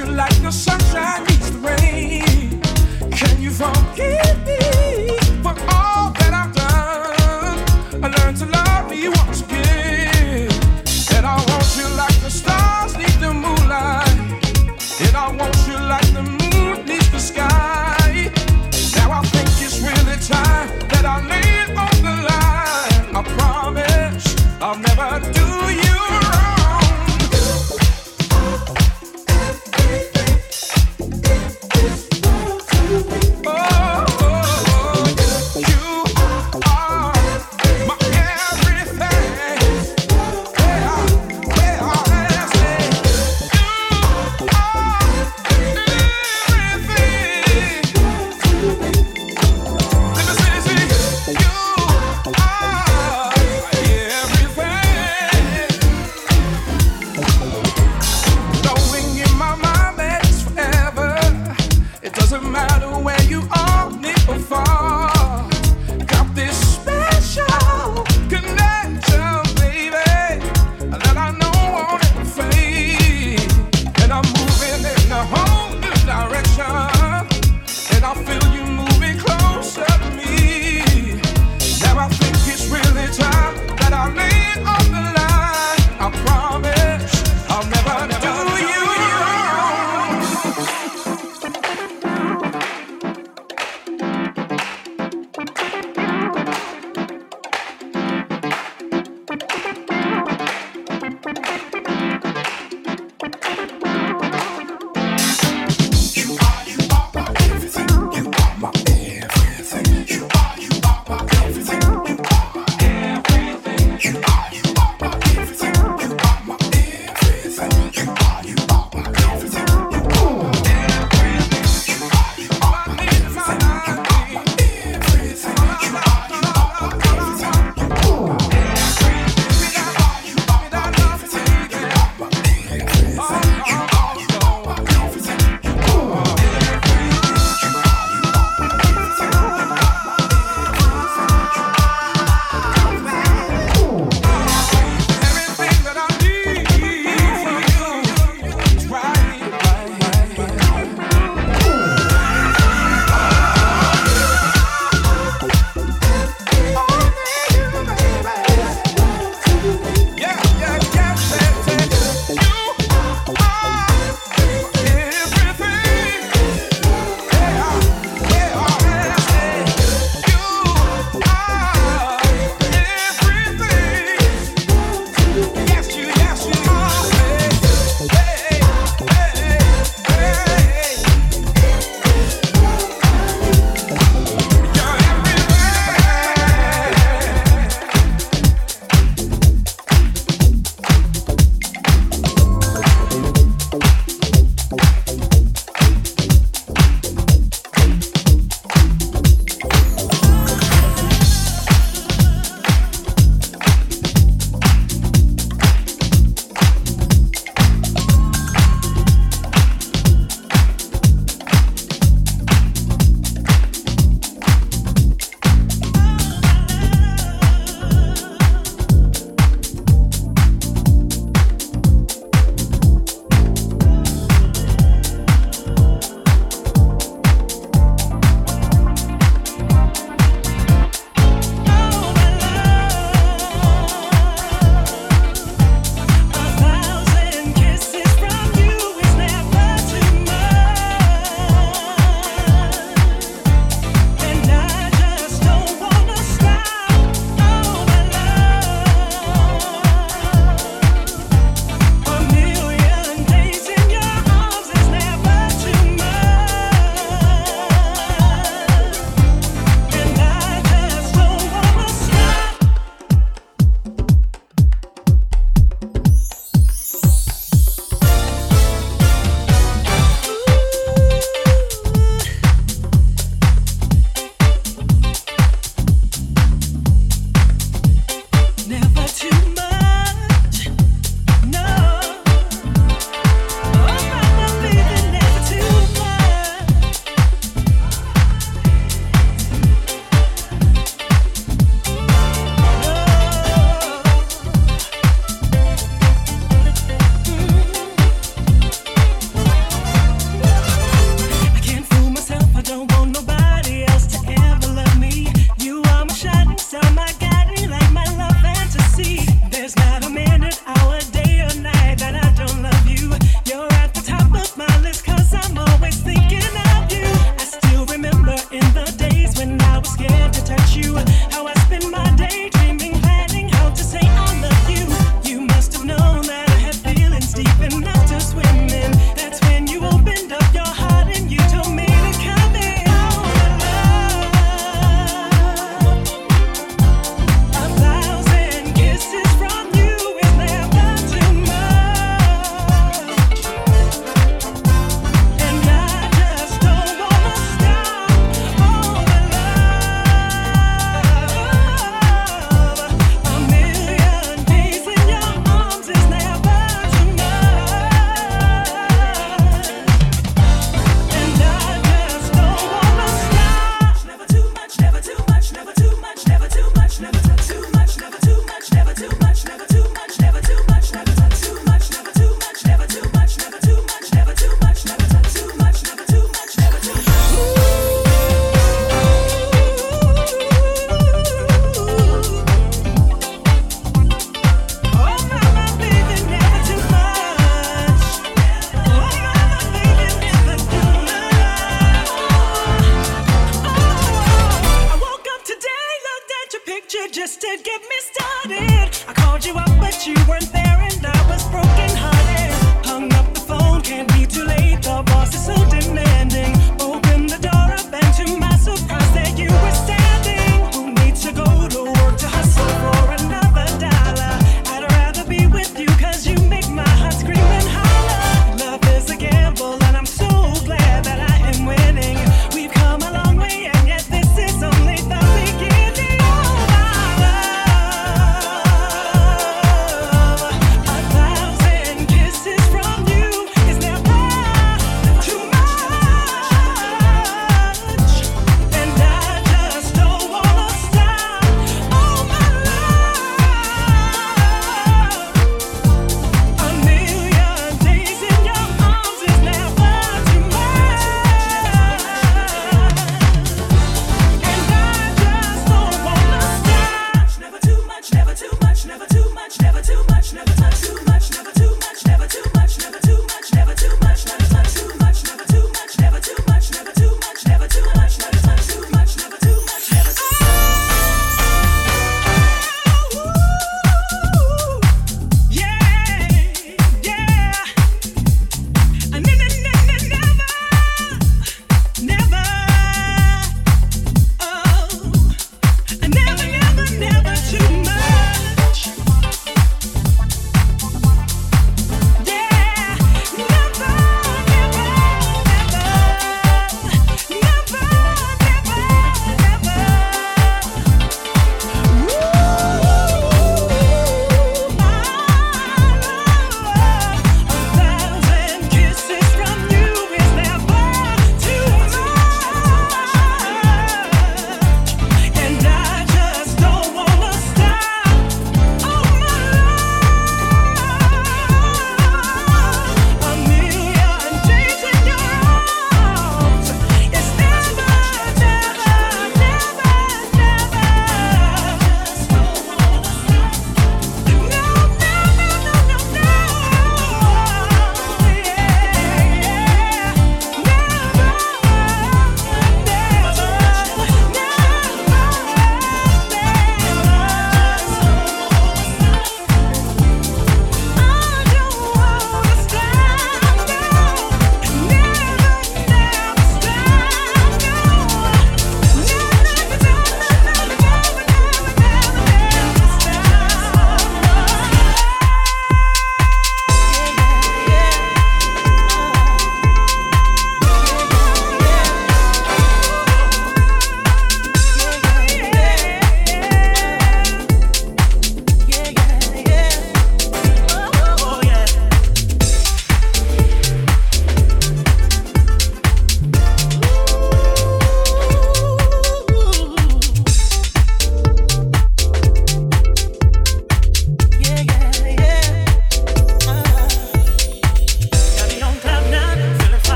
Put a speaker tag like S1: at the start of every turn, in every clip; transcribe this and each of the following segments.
S1: you like the sunshine meets the rain. Can you forgive me?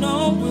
S2: Know